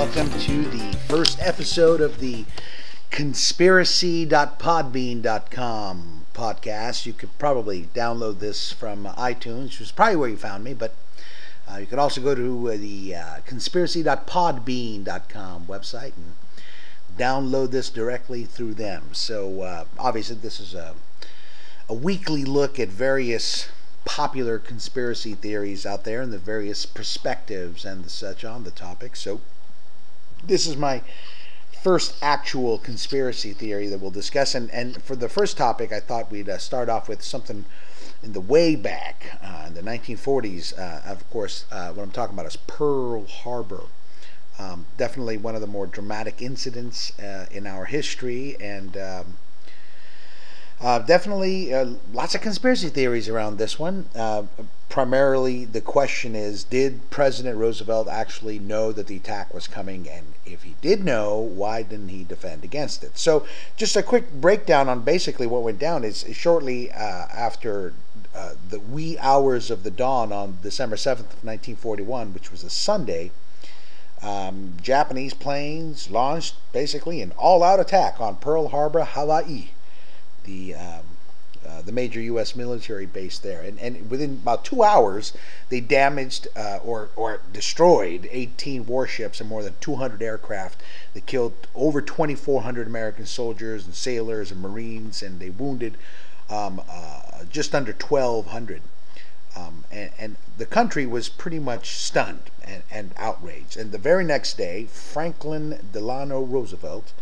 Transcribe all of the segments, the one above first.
welcome to the first episode of the conspiracy.podbean.com podcast. You could probably download this from iTunes, which is probably where you found me, but uh, you could also go to uh, the uh, conspiracy.podbean.com website and download this directly through them. So uh, obviously, this is a, a weekly look at various popular conspiracy theories out there and the various perspectives and the such on the topic. So this is my first actual conspiracy theory that we'll discuss. And, and for the first topic, I thought we'd uh, start off with something in the way back uh, in the 1940s. Uh, of course, uh, what I'm talking about is Pearl Harbor. Um, definitely one of the more dramatic incidents uh, in our history, and um, uh, definitely uh, lots of conspiracy theories around this one. Uh, primarily, the question is Did President Roosevelt actually know that the attack was coming? And if he did know, why didn't he defend against it? So, just a quick breakdown on basically what went down is shortly uh, after uh, the wee hours of the dawn on December 7th, 1941, which was a Sunday. Um, Japanese planes launched basically an all out attack on Pearl Harbor, Hawaii the um, uh, the major U.S. military base there, and, and within about two hours, they damaged uh, or or destroyed 18 warships and more than 200 aircraft. They killed over 2,400 American soldiers and sailors and Marines, and they wounded um, uh, just under 1,200. Um, and, and, the country was pretty much stunned and, and, outraged. And the very next day, Franklin Delano Roosevelt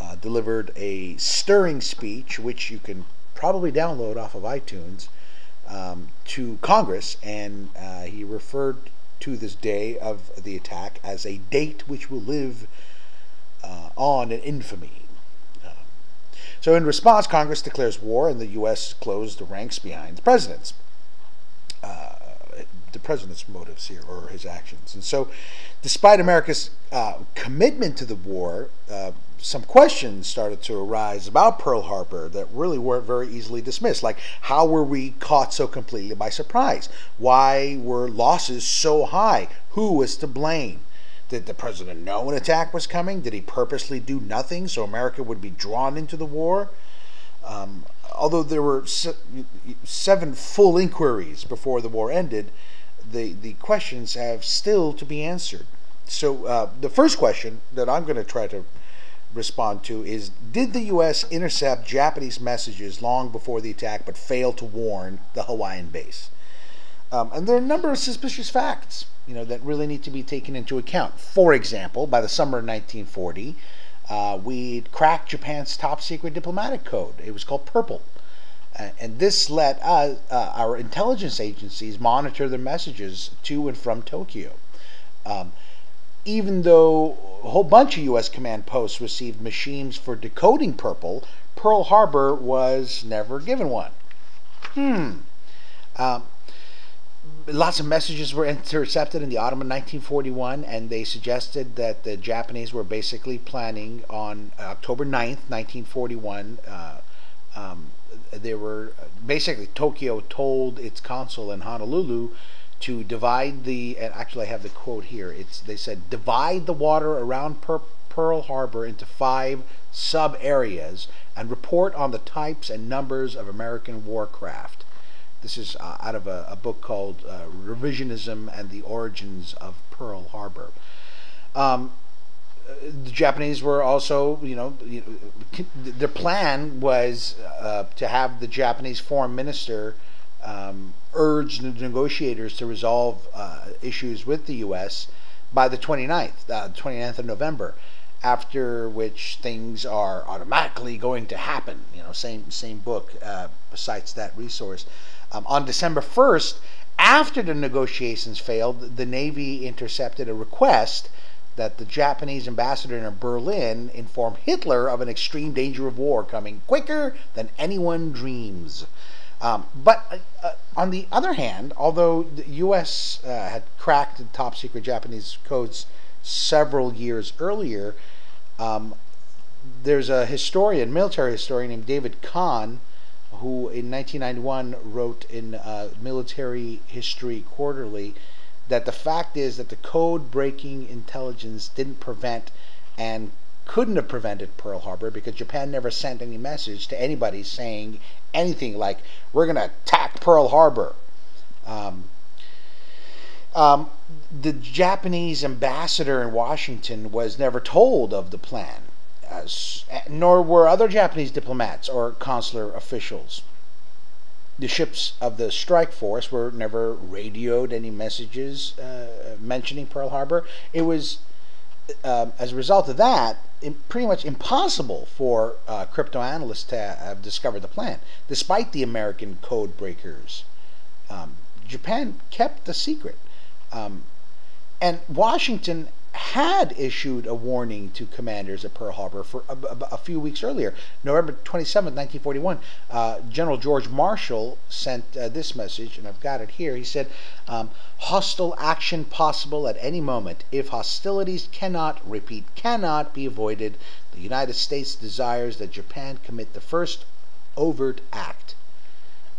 uh, delivered a stirring speech, which you can probably download off of iTunes, um, to Congress, and uh, he referred to this day of the attack as a date which will live uh, on in infamy. Um, so, in response, Congress declares war, and the U.S. closed the ranks behind the presidents. Uh, the president's motives here or his actions. And so, despite America's uh, commitment to the war, uh, some questions started to arise about Pearl Harbor that really weren't very easily dismissed. Like, how were we caught so completely by surprise? Why were losses so high? Who was to blame? Did the president know an attack was coming? Did he purposely do nothing so America would be drawn into the war? Um, although there were se- seven full inquiries before the war ended, the, the questions have still to be answered. So, uh, the first question that I'm going to try to respond to is Did the U.S. intercept Japanese messages long before the attack but fail to warn the Hawaiian base? Um, and there are a number of suspicious facts you know, that really need to be taken into account. For example, by the summer of 1940, uh, we'd cracked Japan's top secret diplomatic code. It was called Purple. Uh, and this let uh, our intelligence agencies monitor their messages to and from Tokyo. Um, even though a whole bunch of U.S. command posts received machines for decoding purple, Pearl Harbor was never given one. Hmm. Um, lots of messages were intercepted in the autumn of 1941, and they suggested that the Japanese were basically planning on October 9th, 1941. Uh, um, they were basically Tokyo told its consul in Honolulu to divide the and actually I have the quote here. It's they said divide the water around per, Pearl Harbor into five sub areas and report on the types and numbers of American warcraft. This is uh, out of a, a book called uh, Revisionism and the Origins of Pearl Harbor. Um, the Japanese were also, you know, their plan was uh, to have the Japanese foreign minister um, urged the negotiators to resolve uh, issues with the U.S. by the 29th, uh, 29th of November, after which things are automatically going to happen. You know, same same book uh, cites that resource. Um, on December 1st, after the negotiations failed, the Navy intercepted a request that the Japanese ambassador in Berlin inform Hitler of an extreme danger of war coming quicker than anyone dreams. Um, but uh, uh, on the other hand, although the U.S. Uh, had cracked the top secret Japanese codes several years earlier, um, there's a historian, military historian named David Kahn, who in 1991 wrote in uh, Military History Quarterly that the fact is that the code breaking intelligence didn't prevent and couldn't have prevented Pearl Harbor because Japan never sent any message to anybody saying anything like, we're going to attack Pearl Harbor. Um, um, the Japanese ambassador in Washington was never told of the plan, as, nor were other Japanese diplomats or consular officials. The ships of the strike force were never radioed any messages uh, mentioning Pearl Harbor. It was, uh, as a result of that, pretty much impossible for uh, crypto analysts to have discovered the plan, despite the American code breakers. Um, Japan kept the secret. Um, and Washington had issued a warning to commanders at Pearl Harbor for a, a, a few weeks earlier, November 27, 1941. Uh, General George Marshall sent uh, this message, and I've got it here. He said, um, Hostile action possible at any moment. If hostilities cannot, repeat, cannot be avoided, the United States desires that Japan commit the first overt act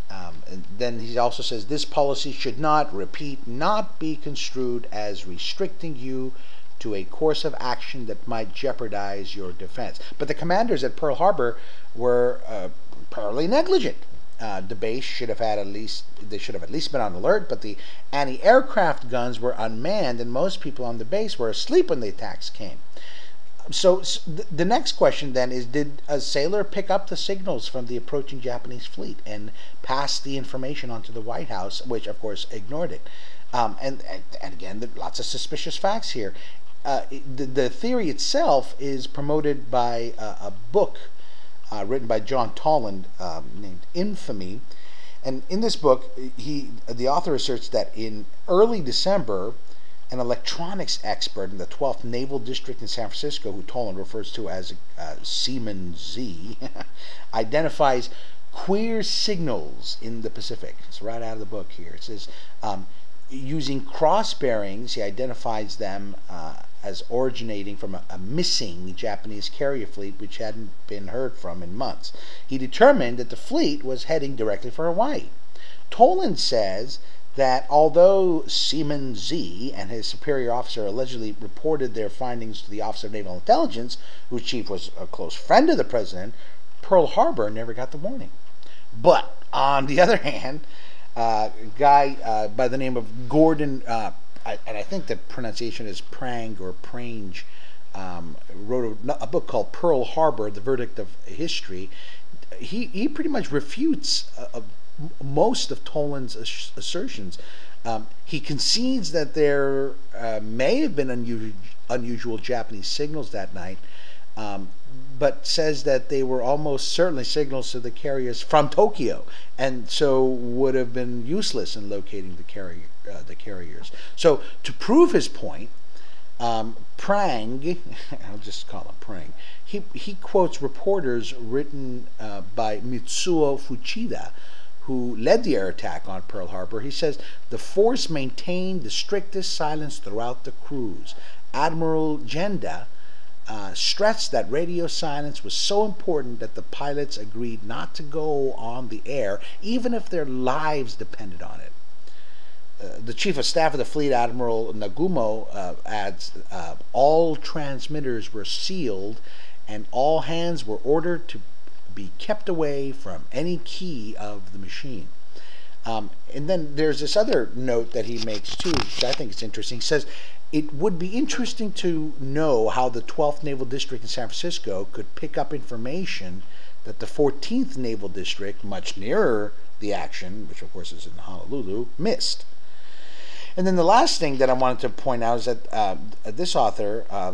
um, and then he also says this policy should not, repeat, not be construed as restricting you to a course of action that might jeopardize your defense. But the commanders at Pearl Harbor were uh, fairly negligent. Uh, the base should have had at least they should have at least been on alert, but the anti-aircraft guns were unmanned, and most people on the base were asleep when the attacks came so, so the next question then is did a sailor pick up the signals from the approaching Japanese fleet and pass the information onto the White House, which of course ignored it? Um, and, and, and again, lots of suspicious facts here. Uh, the, the theory itself is promoted by a book uh, written by John Toland um, named Infamy. And in this book, he the author asserts that in early December, an electronics expert in the 12th Naval District in San Francisco, who Toland refers to as uh, Seaman Z, identifies queer signals in the Pacific. It's right out of the book here. It says, um, using cross bearings, he identifies them uh, as originating from a, a, missing Japanese carrier fleet which hadn't been heard from in months. He determined that the fleet was heading directly for Hawaii. Toland says that although Seaman Z and his superior officer allegedly reported their findings to the Office of Naval Intelligence, whose chief was a close friend of the president, Pearl Harbor never got the warning. But on the other hand, uh, a guy uh, by the name of Gordon, uh, And I think the pronunciation is Prang or Prange, um, wrote a, a, book called Pearl Harbor: The Verdict of History. He he pretty much refutes a most of Toland's assertions. Um, he concedes that there uh, may have been unusual, unusual Japanese signals that night, um, but says that they were almost certainly signals to the carriers from Tokyo, and so would have been useless in locating the carrier uh, the carriers. So to prove his point, um, Prang, I'll just call him Prang. He he quotes reporters written uh, by Mitsuo Fuchida who led the air attack on Pearl Harbor, he says the force maintained the strictest silence throughout the cruise. Admiral Genda uh, stressed that radio silence was so important that the pilots agreed not to go on the air, even if their lives depended on it. Uh, the chief of staff of the fleet, Admiral Nagumo, uh, adds uh, all transmitters were sealed and all hands were ordered to be kept away from any key of the machine. Um, and then there's this other note that he makes too, which I think is interesting. He says, it would be interesting to know how the 12th Naval District in San Francisco could pick up information that the 14th Naval District, much nearer the action, which of course is in Honolulu, missed. And then the last thing that I wanted to point out is that uh, this author uh,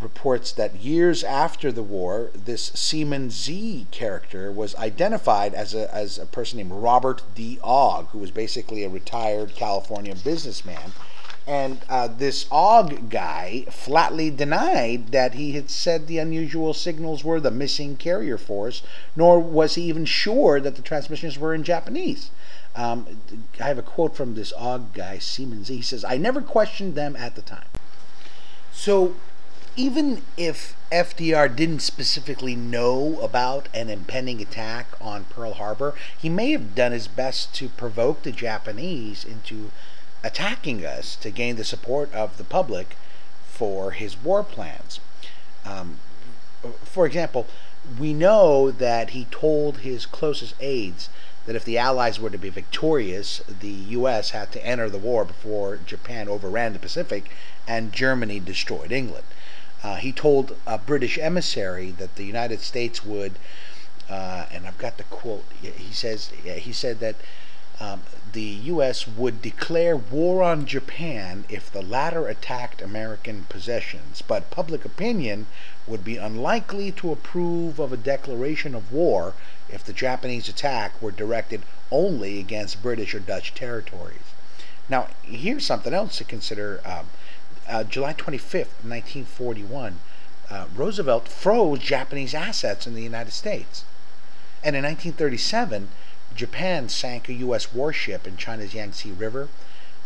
reports that years after the war, this Seaman Z character was identified as a, as a person named Robert D. Ogg, who was basically a retired California businessman. And uh, this Ogg guy flatly denied that he had said the unusual signals were the missing carrier force, nor was he even sure that the transmissions were in Japanese. Um, I have a quote from this Ogg guy, Siemens. He says, I never questioned them at the time. So even if FDR didn't specifically know about an impending attack on Pearl Harbor, he may have done his best to provoke the Japanese into attacking us to gain the support of the public for his war plans. Um, for example, we know that he told his closest aides that if the Allies were to be victorious, the U.S. had to enter the war before Japan overran the Pacific and Germany destroyed England. Uh, he told a British emissary that the United States would, uh, and I've got the quote. He says he said that um, the U.S. would declare war on Japan if the latter attacked American possessions, but public opinion would be unlikely to approve of a declaration of war if the Japanese attack were directed only against British or Dutch territories. Now, here's something else to consider. Um, uh, July 25th, 1941, uh, Roosevelt froze Japanese assets in the United States. And in 1937, Japan sank a U.S. warship in China's Yangtze River,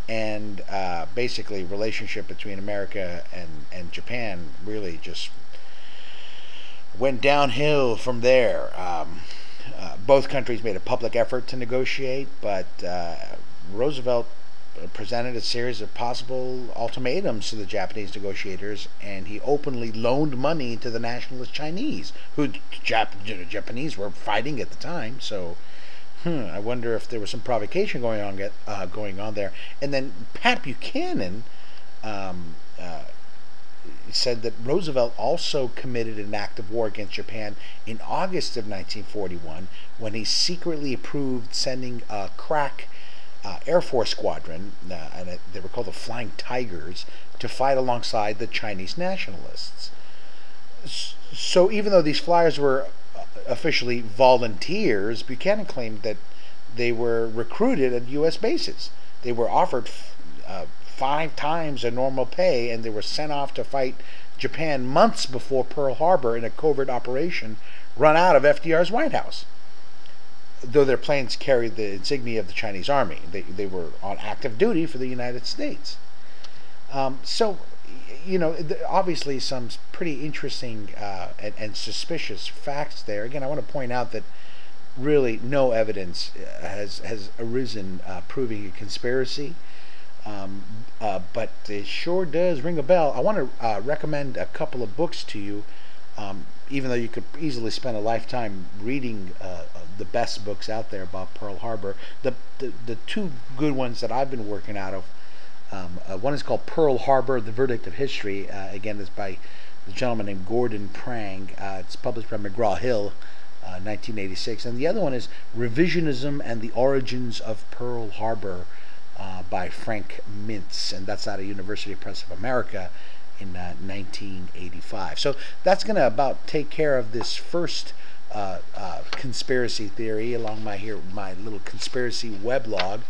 and uh, basically, relationship between America and, and Japan really just went downhill from there. Um, uh, both countries made a public effort to negotiate, but uh, Roosevelt presented a series of possible ultimatums to the Japanese negotiators, and he openly loaned money to the nationalist Chinese, who Jap- Japanese were fighting at the time. So, hmm, I wonder if there was some provocation going on get, uh, going on there. And then Pat Buchanan um, uh, said that Roosevelt also committed an act of war against Japan in August of 1941 when he secretly approved sending a crack uh, Air Force Squadron, uh, and they were called the Flying Tigers, to fight alongside the Chinese nationalists. So even though these flyers were officially volunteers, Buchanan claimed that they were recruited at U.S. bases. They were offered uh, five times their normal pay, and they were sent off to fight Japan months before Pearl Harbor in a covert operation run out of FDR's White House though their planes carried the insignia of the Chinese army. They, they were on active duty for the United States. Um, so, you know, obviously some pretty interesting uh, and, and, suspicious facts there. Again, I want to point out that really no evidence uh, has, has arisen uh, proving a conspiracy. Um, uh, but it sure does ring a bell. I want to uh, recommend a couple of books to you. Um, even though you could easily spend a lifetime reading uh, the best books out there about Pearl Harbor, the, the, the two good ones that I've been working out of, um, uh, one is called Pearl Harbor: The Verdict of History. Uh, again, it's by a gentleman named Gordon Prang. Uh, it's published by McGraw Hill. 1986, uh, and the other one is Revisionism and the Origins of Pearl Harbor uh, by Frank Mintz, and that's out of University Press of America in uh, 1985. So that's going to about take care of this first uh, uh, conspiracy theory along my here my little conspiracy weblog.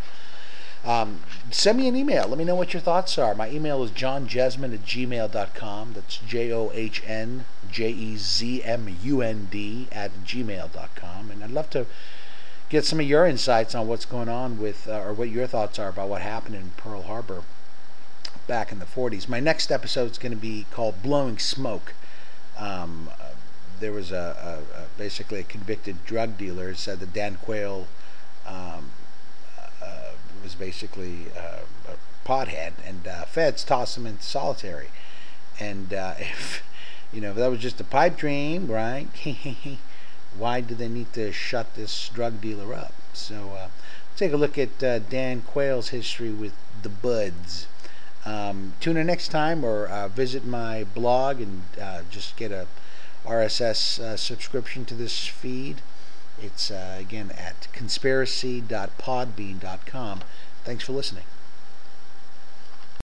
Um, send me an email. Let me know what your thoughts are. My email is johnjezmund at gmail.com. That's J O H N J E Z M U N D at gmail.com. And I'd love to get some of your insights on what's going on with, uh, or what your thoughts are about what happened in Pearl Harbor back in the 40s. My next episode is going to be called Blowing Smoke. Um, there was a, a, a, basically a convicted drug dealer said that Dan Quayle um, was basically uh, a pothead, and uh, feds toss him into solitary. And uh, if you know if that was just a pipe dream, right? Why do they need to shut this drug dealer up? So uh, take a look at uh, Dan Quayle's history with the Buds. Um, tune in next time or uh, visit my blog and uh, just get a RSS uh, subscription to this feed. It's uh, again at conspiracy.podbean.com. Thanks for listening.